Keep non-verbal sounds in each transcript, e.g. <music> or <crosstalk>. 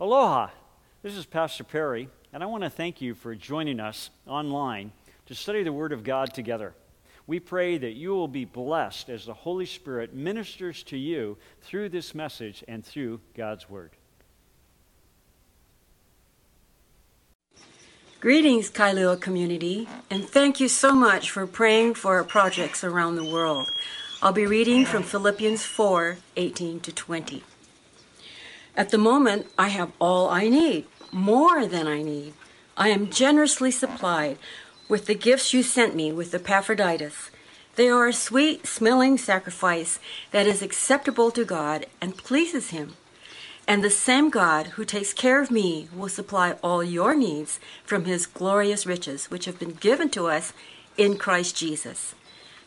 Aloha. This is Pastor Perry, and I want to thank you for joining us online to study the Word of God together. We pray that you will be blessed as the Holy Spirit ministers to you through this message and through God's Word. Greetings, Kailua community, and thank you so much for praying for our projects around the world. I'll be reading from Philippians 4 18 to 20. At the moment, I have all I need, more than I need. I am generously supplied with the gifts you sent me with Epaphroditus. They are a sweet smelling sacrifice that is acceptable to God and pleases Him. And the same God who takes care of me will supply all your needs from His glorious riches, which have been given to us in Christ Jesus.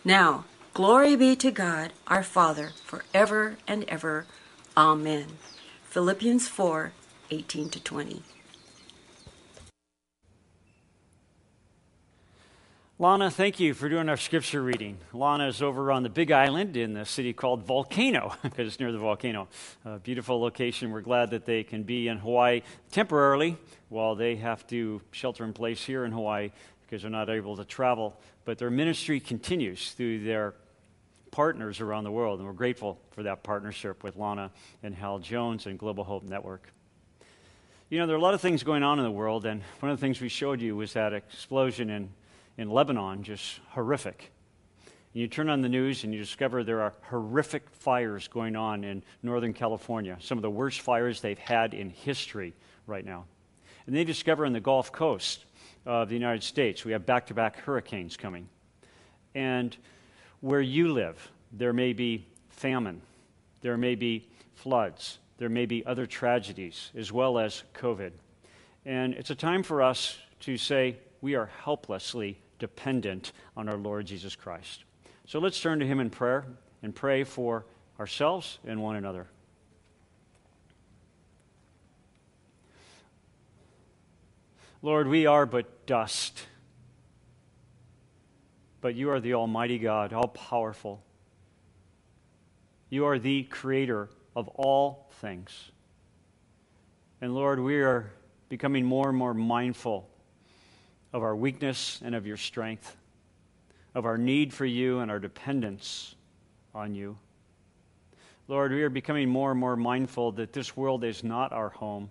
Now, glory be to God, our Father, forever and ever. Amen. Philippians 4 18 to 20. Lana, thank you for doing our scripture reading. Lana is over on the Big Island in the city called Volcano, <laughs> because it's near the volcano. A beautiful location. We're glad that they can be in Hawaii temporarily while they have to shelter in place here in Hawaii because they're not able to travel. But their ministry continues through their partners around the world, and we're grateful for that partnership with Lana and Hal Jones and Global Hope Network. You know, there are a lot of things going on in the world, and one of the things we showed you was that explosion in, in Lebanon, just horrific. And you turn on the news and you discover there are horrific fires going on in Northern California, some of the worst fires they've had in history right now. And they discover in the Gulf Coast of the United States, we have back to back hurricanes coming. And where you live, there may be famine, there may be floods, there may be other tragedies, as well as COVID. And it's a time for us to say we are helplessly dependent on our Lord Jesus Christ. So let's turn to Him in prayer and pray for ourselves and one another. Lord, we are but dust but you are the Almighty God, all powerful. You are the creator of all things. And Lord, we are becoming more and more mindful of our weakness and of your strength, of our need for you and our dependence on you. Lord, we are becoming more and more mindful that this world is not our home,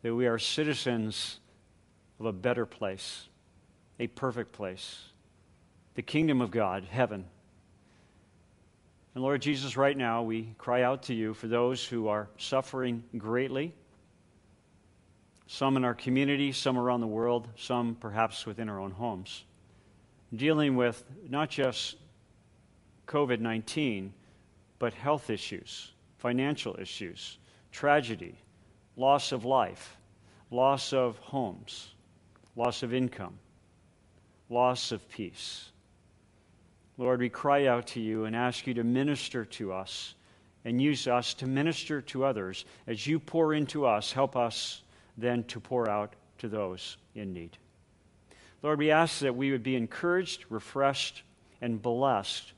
that we are citizens of a better place, a perfect place the kingdom of God, heaven. And Lord Jesus, right now we cry out to you for those who are suffering greatly, some in our community, some around the world, some perhaps within our own homes, dealing with not just COVID 19, but health issues, financial issues, tragedy, loss of life, loss of homes, loss of income, loss of peace. Lord, we cry out to you and ask you to minister to us and use us to minister to others. As you pour into us, help us then to pour out to those in need. Lord, we ask that we would be encouraged, refreshed, and blessed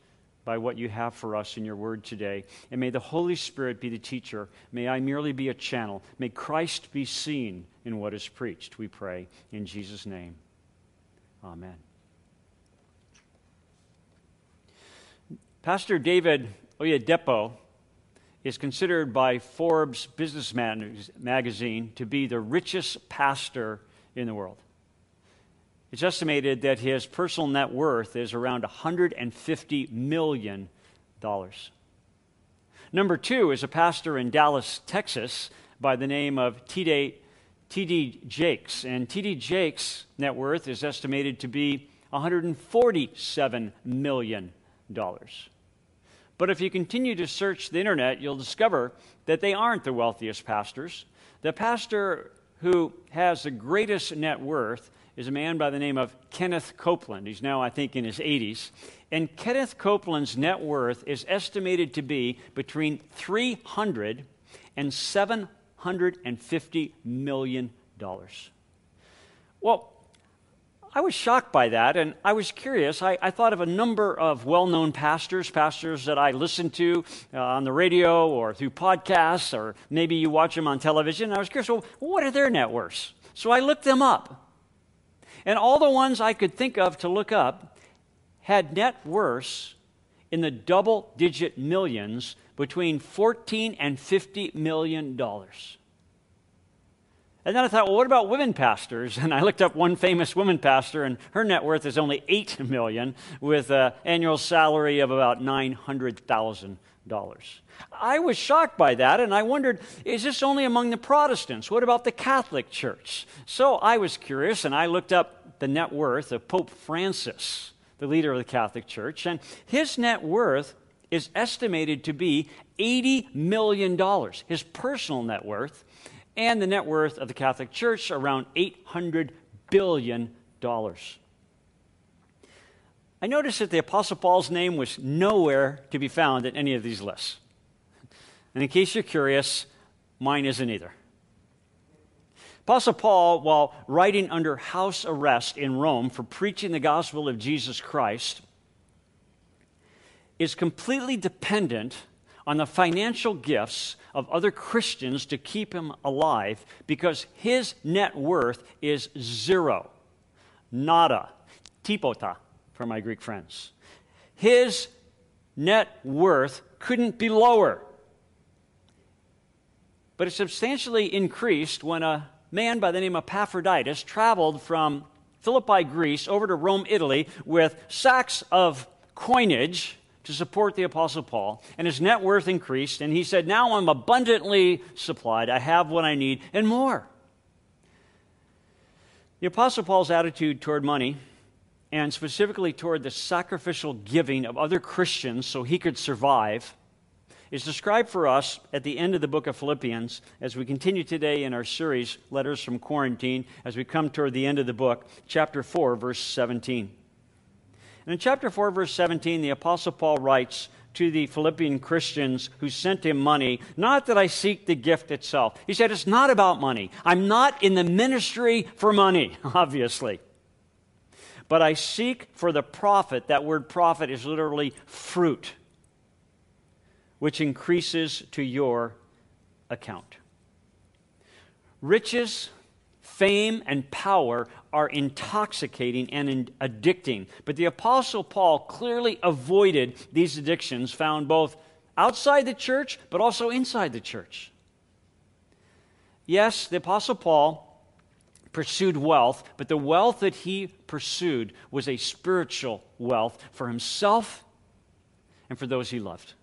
by what you have for us in your word today. And may the Holy Spirit be the teacher. May I merely be a channel. May Christ be seen in what is preached, we pray. In Jesus' name, amen. Pastor David Oyedepo is considered by Forbes Business Magazine to be the richest pastor in the world. It's estimated that his personal net worth is around $150 million. Number two is a pastor in Dallas, Texas, by the name of T.D. Jakes. And T.D. Jakes' net worth is estimated to be $147 million. But if you continue to search the internet, you'll discover that they aren't the wealthiest pastors. The pastor who has the greatest net worth is a man by the name of Kenneth Copeland. He's now, I think, in his 80s. And Kenneth Copeland's net worth is estimated to be between 300 and 750 million dollars. Well, I was shocked by that, and I was curious. I, I thought of a number of well known pastors, pastors that I listened to uh, on the radio or through podcasts, or maybe you watch them on television. I was curious, well, what are their net worths? So I looked them up. And all the ones I could think of to look up had net worths in the double digit millions between 14 and 50 million dollars. And then I thought, well, what about women pastors? <laughs> And I looked up one famous woman pastor, and her net worth is only eight <laughs> million, with an annual salary of about nine hundred thousand dollars. I was shocked by that, and I wondered, is this only among the Protestants? What about the Catholic Church? So I was curious, and I looked up the net worth of Pope Francis, the leader of the Catholic Church, and his net worth is estimated to be $80 million, his personal net worth and the net worth of the Catholic Church around $800 billion. I noticed that the Apostle Paul's name was nowhere to be found in any of these lists. And in case you're curious, mine isn't either. Apostle Paul, while writing under house arrest in Rome for preaching the gospel of Jesus Christ, is completely dependent on the financial gifts of other Christians to keep him alive because his net worth is zero. Nada. Tipota, for my Greek friends. His net worth couldn't be lower. But it substantially increased when a man by the name of Epaphroditus traveled from Philippi, Greece, over to Rome, Italy, with sacks of coinage to support the Apostle Paul, and his net worth increased, and he said, Now I'm abundantly supplied. I have what I need and more. The Apostle Paul's attitude toward money, and specifically toward the sacrificial giving of other Christians so he could survive, is described for us at the end of the book of Philippians as we continue today in our series, Letters from Quarantine, as we come toward the end of the book, chapter 4, verse 17. In chapter 4, verse 17, the Apostle Paul writes to the Philippian Christians who sent him money, Not that I seek the gift itself. He said, It's not about money. I'm not in the ministry for money, <laughs> obviously. But I seek for the profit. That word profit is literally fruit, which increases to your account. Riches fame and power are intoxicating and addicting. But the Apostle Paul clearly avoided these addictions found both outside the church but also inside the church. Yes, the Apostle Paul pursued wealth, but the wealth that he pursued was a spiritual wealth for himself and for those he loved.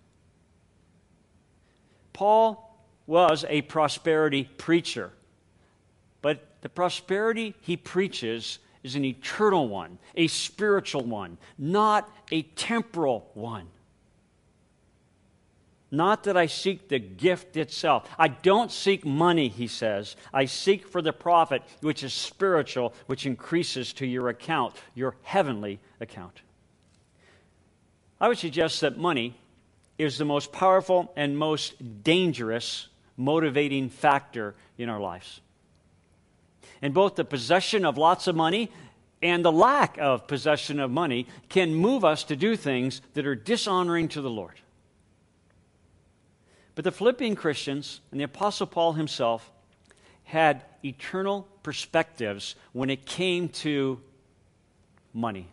Paul was a prosperity preacher, but the prosperity he preaches is an eternal one, a spiritual one, not a temporal one. Not that I seek the gift itself. I don't seek money, he says. I seek for the profit, which is spiritual, which increases to your account, your heavenly account. I would suggest that money is the most powerful and most dangerous motivating factor in our lives and both the possession of lots of money and the lack of possession of money can move us to do things that are dishonoring to the Lord. But the Philippian Christians and the Apostle Paul himself had eternal perspectives when it came to money.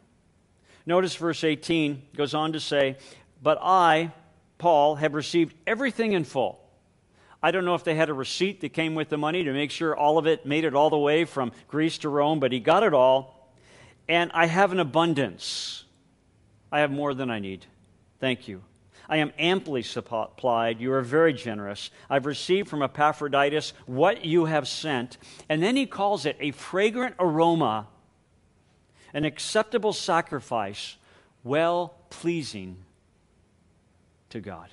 Notice verse 18 goes on to say, But I, Paul, have received everything in full I don't know if they had a receipt that came with the money to make sure all of it made it all the way from Greece to Rome, but he got it all. And I have an abundance. I have more than I need. Thank you. I am amply supplied. You are very generous. I've received from Epaphroditus what you have sent. And then he calls it a fragrant aroma, an acceptable sacrifice, well pleasing to God.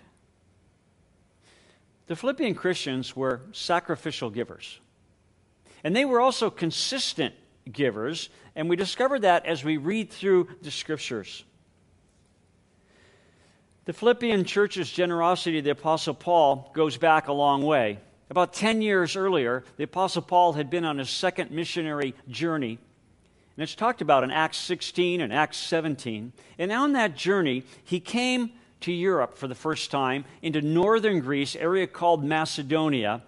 The Philippian Christians were sacrificial givers. And they were also consistent givers, and we discover that as we read through the scriptures. The Philippian church's generosity to the Apostle Paul goes back a long way. About 10 years earlier, the Apostle Paul had been on his second missionary journey. And it's talked about in Acts 16 and Acts 17. And on that journey, he came to Europe for the first time, into northern Greece, area called Macedonia.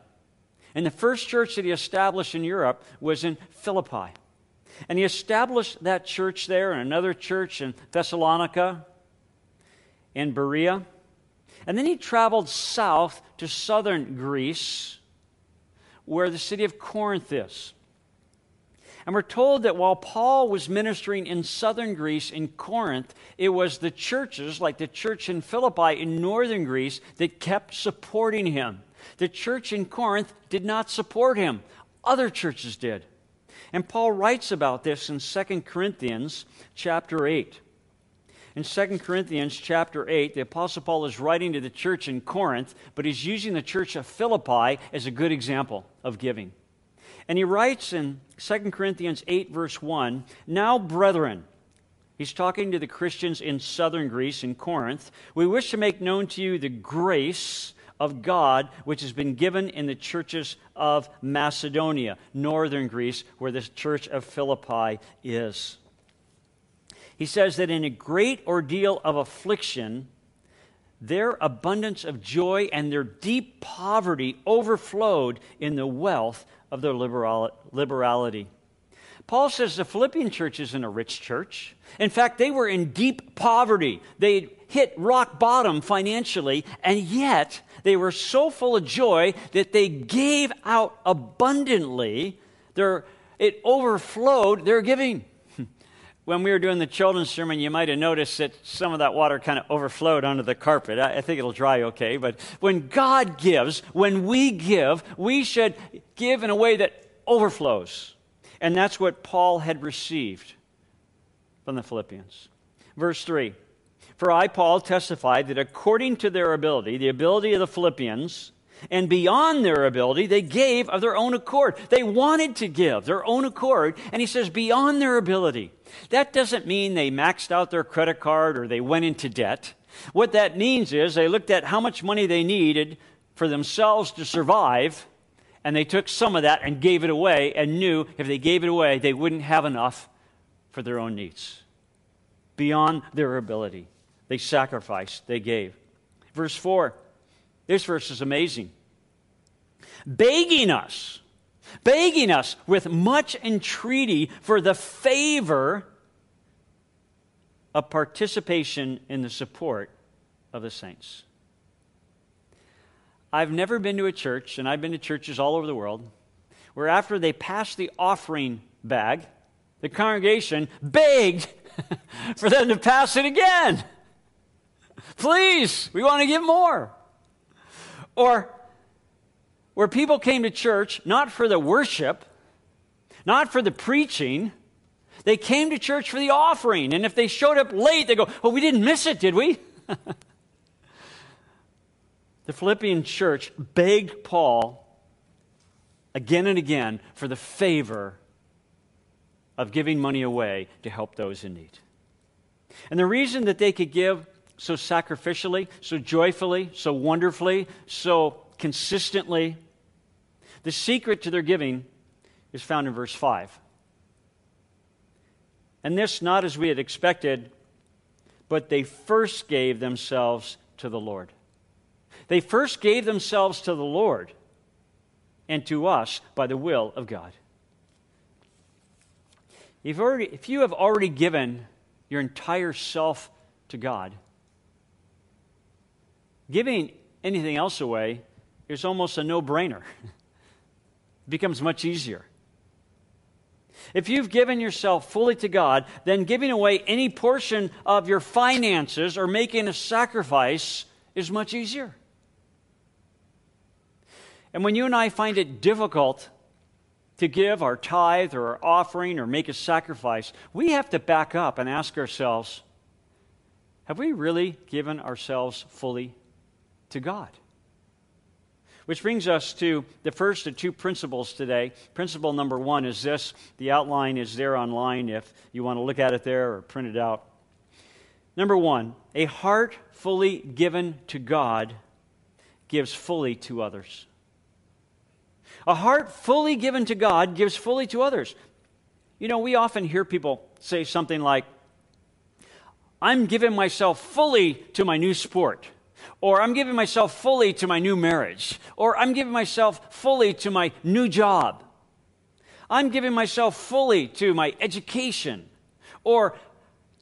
And the first church that he established in Europe was in Philippi. And he established that church there and another church in Thessalonica, in Berea. And then he traveled south to southern Greece, where the city of Corinth is. And we're told that while Paul was ministering in southern Greece, in Corinth, it was the churches, like the church in Philippi in northern Greece, that kept supporting him. The church in Corinth did not support him, other churches did. And Paul writes about this in 2 Corinthians chapter 8. In 2 Corinthians chapter 8, the Apostle Paul is writing to the church in Corinth, but he's using the church of Philippi as a good example of giving. And he writes in 2 Corinthians 8, verse 1 Now, brethren, he's talking to the Christians in southern Greece, in Corinth, we wish to make known to you the grace of God which has been given in the churches of Macedonia, northern Greece, where the church of Philippi is. He says that in a great ordeal of affliction, their abundance of joy and their deep poverty overflowed in the wealth of their liberal, liberality. Paul says the Philippian church isn't a rich church. In fact, they were in deep poverty. They hit rock bottom financially, and yet they were so full of joy that they gave out abundantly. Their, it overflowed their giving. When we were doing the children's sermon, you might have noticed that some of that water kind of overflowed onto the carpet. I, I think it'll dry okay. But when God gives, when we give, we should give in a way that overflows. And that's what Paul had received from the Philippians. Verse 3 For I, Paul, testified that according to their ability, the ability of the Philippians, and beyond their ability, they gave of their own accord. They wanted to give their own accord. And he says, beyond their ability. That doesn't mean they maxed out their credit card or they went into debt. What that means is they looked at how much money they needed for themselves to survive and they took some of that and gave it away and knew if they gave it away, they wouldn't have enough for their own needs. Beyond their ability, they sacrificed, they gave. Verse 4, this verse is amazing. Begging us, begging us with much entreaty for the favor of participation in the support of the saints. I've never been to a church, and I've been to churches all over the world, where after they passed the offering bag, the congregation begged <laughs> for them to pass it again. Please, we want to give more. Or where people came to church not for the worship, not for the preaching, they came to church for the offering. And if they showed up late, they go, Well, we didn't miss it, did we? <laughs> the Philippian church begged Paul again and again for the favor of giving money away to help those in need. And the reason that they could give so sacrificially, so joyfully, so wonderfully, so consistently, the secret to their giving is found in verse 5. And this not as we had expected, but they first gave themselves to the Lord. They first gave themselves to the Lord and to us by the will of God. If, already, if you have already given your entire self to God, giving anything else away is almost a no brainer. <laughs> becomes much easier. If you've given yourself fully to God, then giving away any portion of your finances or making a sacrifice is much easier. And when you and I find it difficult to give our tithe or our offering or make a sacrifice, we have to back up and ask ourselves have we really given ourselves fully to God? Which brings us to the first of two principles today. Principle number one is this the outline is there online if you want to look at it there or print it out. Number one, a heart fully given to God gives fully to others. A heart fully given to God gives fully to others. You know, we often hear people say something like, I'm giving myself fully to my new sport, or I'm giving myself fully to my new marriage, or I'm giving myself fully to my new job. I'm giving myself fully to my education, or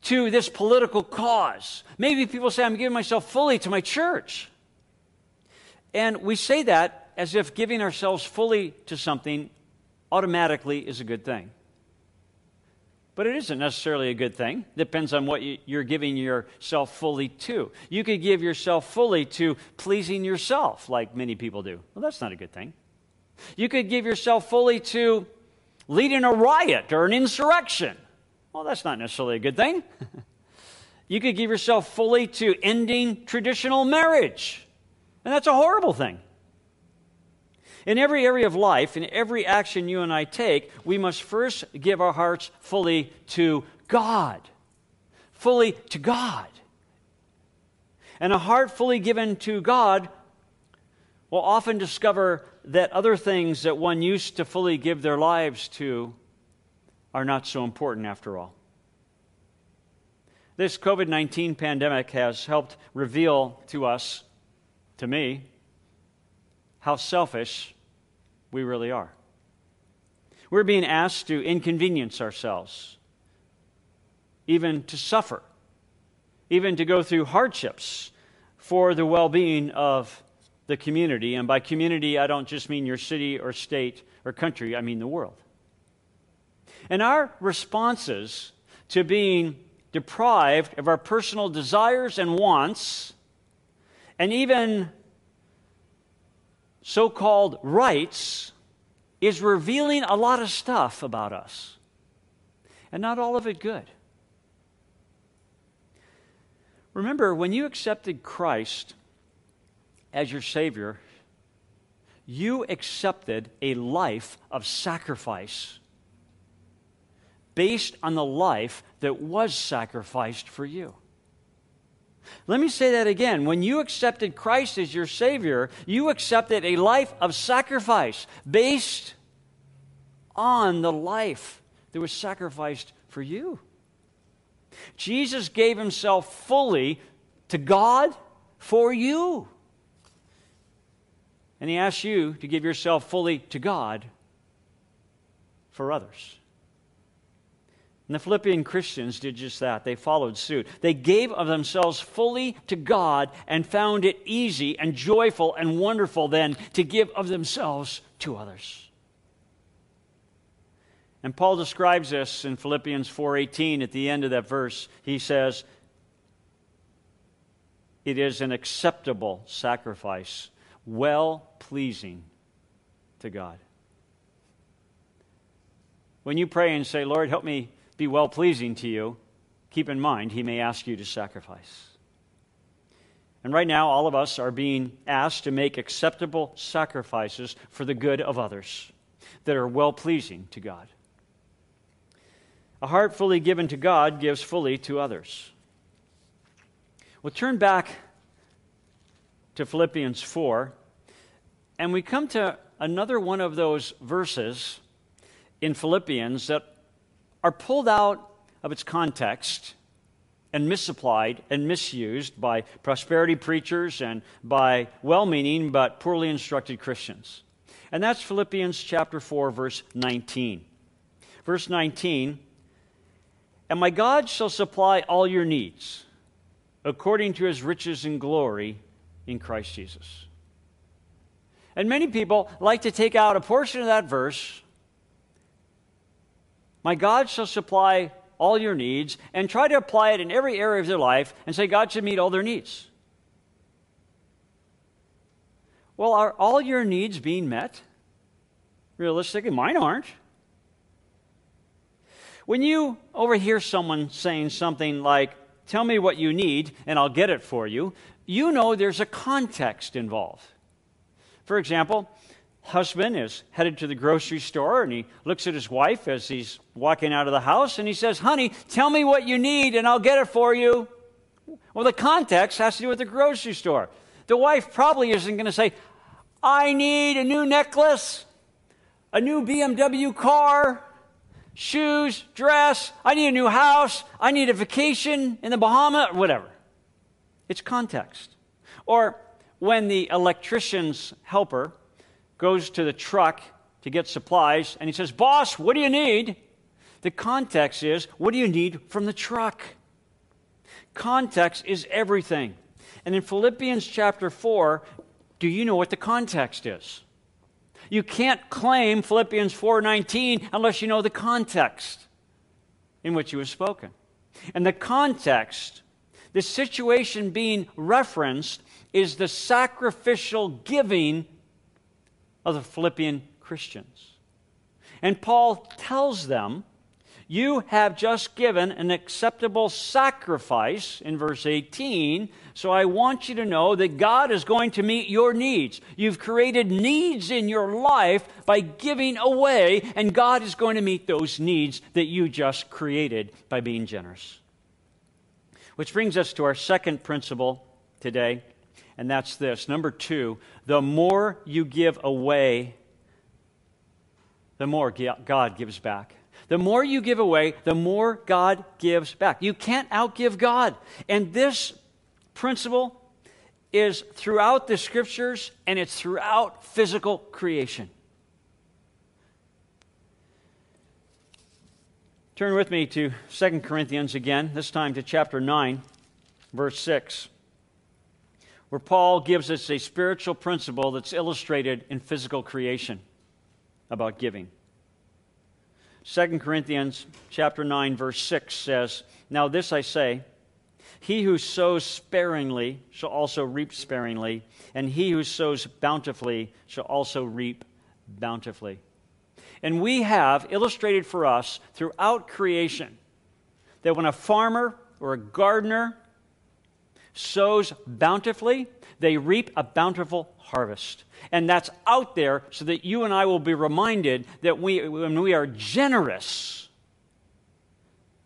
to this political cause. Maybe people say, I'm giving myself fully to my church. And we say that as if giving ourselves fully to something automatically is a good thing. But it isn't necessarily a good thing. Depends on what you're giving yourself fully to. You could give yourself fully to pleasing yourself, like many people do. Well, that's not a good thing. You could give yourself fully to leading a riot or an insurrection. Well, that's not necessarily a good thing. <laughs> you could give yourself fully to ending traditional marriage, and that's a horrible thing. In every area of life, in every action you and I take, we must first give our hearts fully to God. Fully to God. And a heart fully given to God will often discover that other things that one used to fully give their lives to are not so important after all. This COVID 19 pandemic has helped reveal to us, to me, how selfish we really are. We're being asked to inconvenience ourselves, even to suffer, even to go through hardships for the well being of the community. And by community, I don't just mean your city or state or country, I mean the world. And our responses to being deprived of our personal desires and wants, and even so called rights, is revealing a lot of stuff about us. And not all of it good. Remember, when you accepted Christ as your Savior, you accepted a life of sacrifice based on the life that was sacrificed for you. Let me say that again. When you accepted Christ as your Savior, you accepted a life of sacrifice based on the life that was sacrificed for you. Jesus gave himself fully to God for you. And he asks you to give yourself fully to God for others. And the Philippian Christians did just that. They followed suit. They gave of themselves fully to God and found it easy and joyful and wonderful then to give of themselves to others. And Paul describes this in Philippians 4:18 at the end of that verse. He says, "It is an acceptable sacrifice, well pleasing to God." When you pray and say, "Lord, help me be well pleasing to you, keep in mind he may ask you to sacrifice. And right now, all of us are being asked to make acceptable sacrifices for the good of others that are well pleasing to God. A heart fully given to God gives fully to others. We'll turn back to Philippians 4, and we come to another one of those verses in Philippians that are pulled out of its context and misapplied and misused by prosperity preachers and by well meaning but poorly instructed Christians. And that's Philippians chapter 4, verse 19. Verse 19 And my God shall supply all your needs according to his riches and glory in Christ Jesus. And many people like to take out a portion of that verse my God shall supply all your needs, and try to apply it in every area of their life and say God should meet all their needs. Well, are all your needs being met? Realistically, mine aren't. When you overhear someone saying something like, Tell me what you need and I'll get it for you, you know there's a context involved. For example, husband is headed to the grocery store and he looks at his wife as he's walking out of the house and he says, Honey, tell me what you need and I'll get it for you. Well, the context has to do with the grocery store. The wife probably isn't going to say, I need a new necklace, a new BMW car. shoes, dress, I need a new house, I need a vacation in the Bahamas, whatever. It's context. Or when the electrician's helper goes to the truck to get supplies and he says, Boss, what do you need? The context is, what do you need from the truck? Context is everything. And in Philippians chapter 4, do you know what the context is? You can't claim Philippians 4:19 unless you know the context in which it was spoken. And the context, the situation being referenced is the sacrificial giving of the Philippian Christians. And Paul tells them you have just given an acceptable sacrifice in verse 18. So I want you to know that God is going to meet your needs. You've created needs in your life by giving away, and God is going to meet those needs that you just created by being generous. Which brings us to our second principle today, and that's this. Number two, the more you give away, the more God gives back. The more you give away, the more God gives back. You can't outgive God. And this principle is throughout the scriptures and it's throughout physical creation. Turn with me to 2 Corinthians again, this time to chapter 9, verse 6, where Paul gives us a spiritual principle that's illustrated in physical creation about giving. 2 Corinthians chapter 9 verse 6 says, "Now this I say, he who sows sparingly shall also reap sparingly, and he who sows bountifully shall also reap bountifully." And we have illustrated for us throughout creation that when a farmer or a gardener sows bountifully, they reap a bountiful harvest. And that's out there so that you and I will be reminded that we, when we are generous,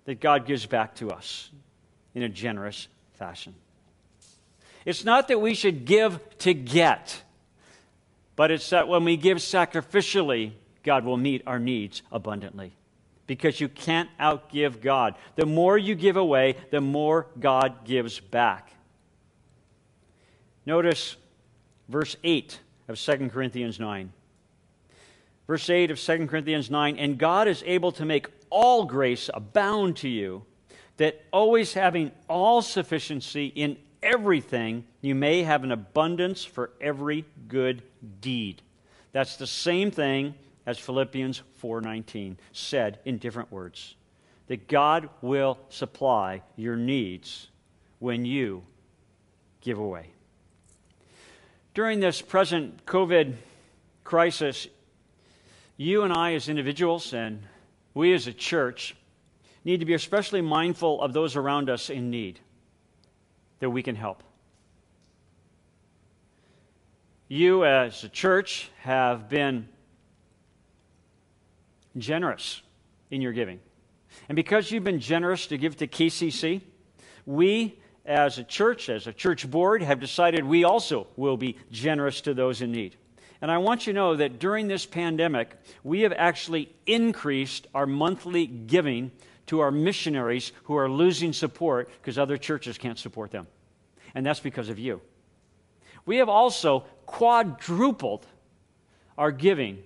that God gives back to us in a generous fashion. It's not that we should give to get, but it's that when we give sacrificially, God will meet our needs abundantly. Because you can't outgive God. The more you give away, the more God gives back. Notice verse 8 of 2 Corinthians 9. Verse 8 of 2 Corinthians 9 And God is able to make all grace abound to you, that always having all sufficiency in everything, you may have an abundance for every good deed. That's the same thing as Philippians 4:19 said in different words. That God will supply your needs when you give away. During this present COVID crisis, you and I, as individuals, and we as a church, need to be especially mindful of those around us in need that we can help. You, as a church, have been generous in your giving. And because you've been generous to give to KCC, we as a church, as a church board, have decided we also will be generous to those in need. And I want you to know that during this pandemic, we have actually increased our monthly giving to our missionaries who are losing support because other churches can't support them. And that's because of you. We have also quadrupled our giving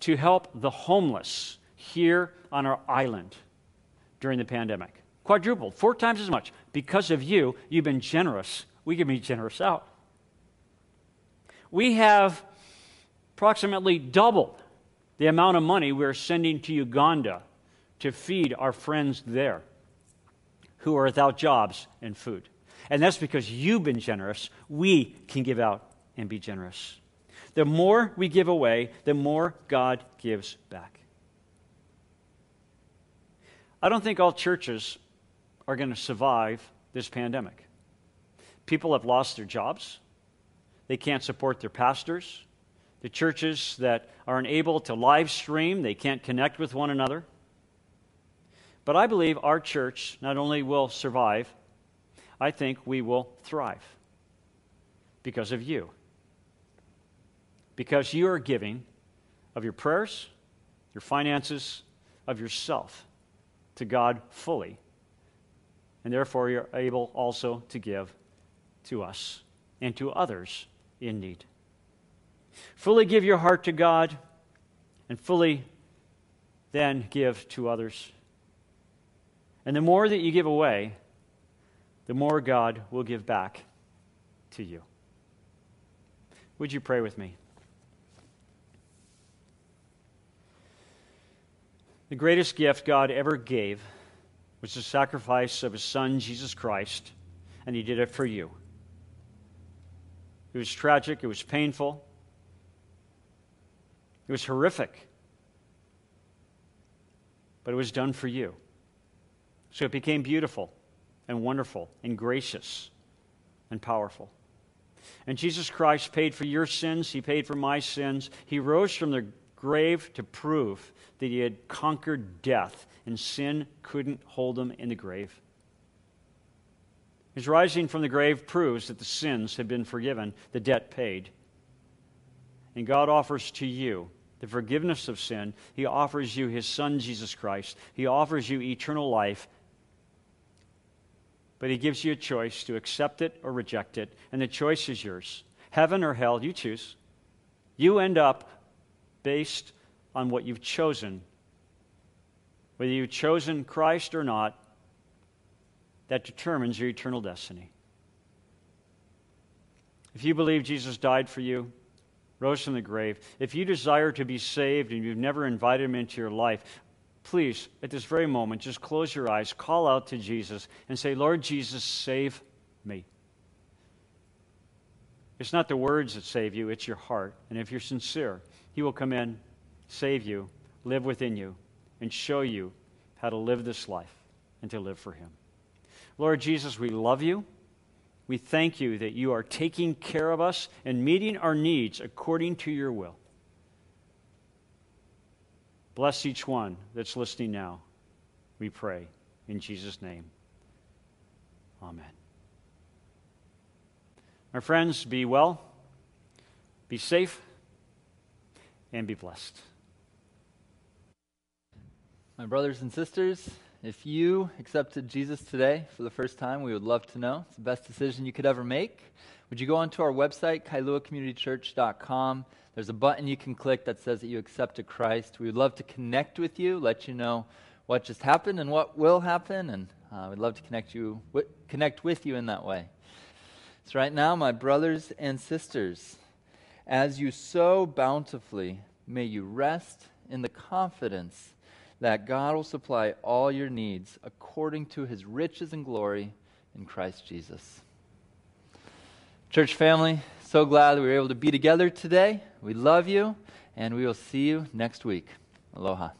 to help the homeless here on our island during the pandemic. Quadrupled, four times as much. Because of you, you've been generous. We can be generous out. We have approximately doubled the amount of money we're sending to Uganda to feed our friends there who are without jobs and food. And that's because you've been generous. We can give out and be generous. The more we give away, the more God gives back. I don't think all churches are going to survive this pandemic. People have lost their jobs, they can't support their pastors. The churches that are unable to live stream, they can't connect with one another. But I believe our church not only will survive, I think we will thrive because of you. Because you are giving of your prayers, your finances, of yourself to God fully. And therefore, you're able also to give to us and to others in need. Fully give your heart to God and fully then give to others. And the more that you give away, the more God will give back to you. Would you pray with me? The greatest gift God ever gave was the sacrifice of his son, Jesus Christ, and he did it for you. It was tragic, it was painful, it was horrific, but it was done for you. So it became beautiful and wonderful and gracious and powerful. And Jesus Christ paid for your sins, He paid for my sins. He rose from the grave to prove that He had conquered death, and sin couldn't hold Him in the grave. His rising from the grave proves that the sins have been forgiven, the debt paid. And God offers to you the forgiveness of sin. He offers you His Son, Jesus Christ. He offers you eternal life but he gives you a choice to accept it or reject it, and the choice is yours. Heaven or hell, you choose. You end up based on what you've chosen. Whether you've chosen Christ or not, that determines your eternal destiny. If you believe Jesus died for you, rose from the grave, if you desire to be saved and you've never invited him into your life, please, at this very moment, just close your eyes, call out to Jesus, and say, Lord Jesus, save me. It's not the words that save you, it's your heart. And if you're sincere, He will come in, save you, live within you, and show you how to live this life and to live for Him. Lord Jesus, we love you. We thank you that you are taking care of us and meeting our needs according to your will. Bless each one that's listening now. We pray in Jesus' name. Amen. My friends, be well, be safe, and be blessed. My brothers and sisters, if you accepted Jesus today for the first time, we would love to know. It's the best decision you could ever make. Would you go onto our website, kailuacommunitychurch.com? There's a button you can click that says that you accepted Christ. We would love to connect with you, let you know what just happened and what will happen, and uh, we'd love to connect you w- connect with you in that way. So right now, my brothers and sisters, as you sow bountifully, may you rest in the confidence that God will supply all your needs according to his riches and glory in Christ Jesus. Church family, so glad we were able to be together today. We love you, and we will see you next week. Aloha.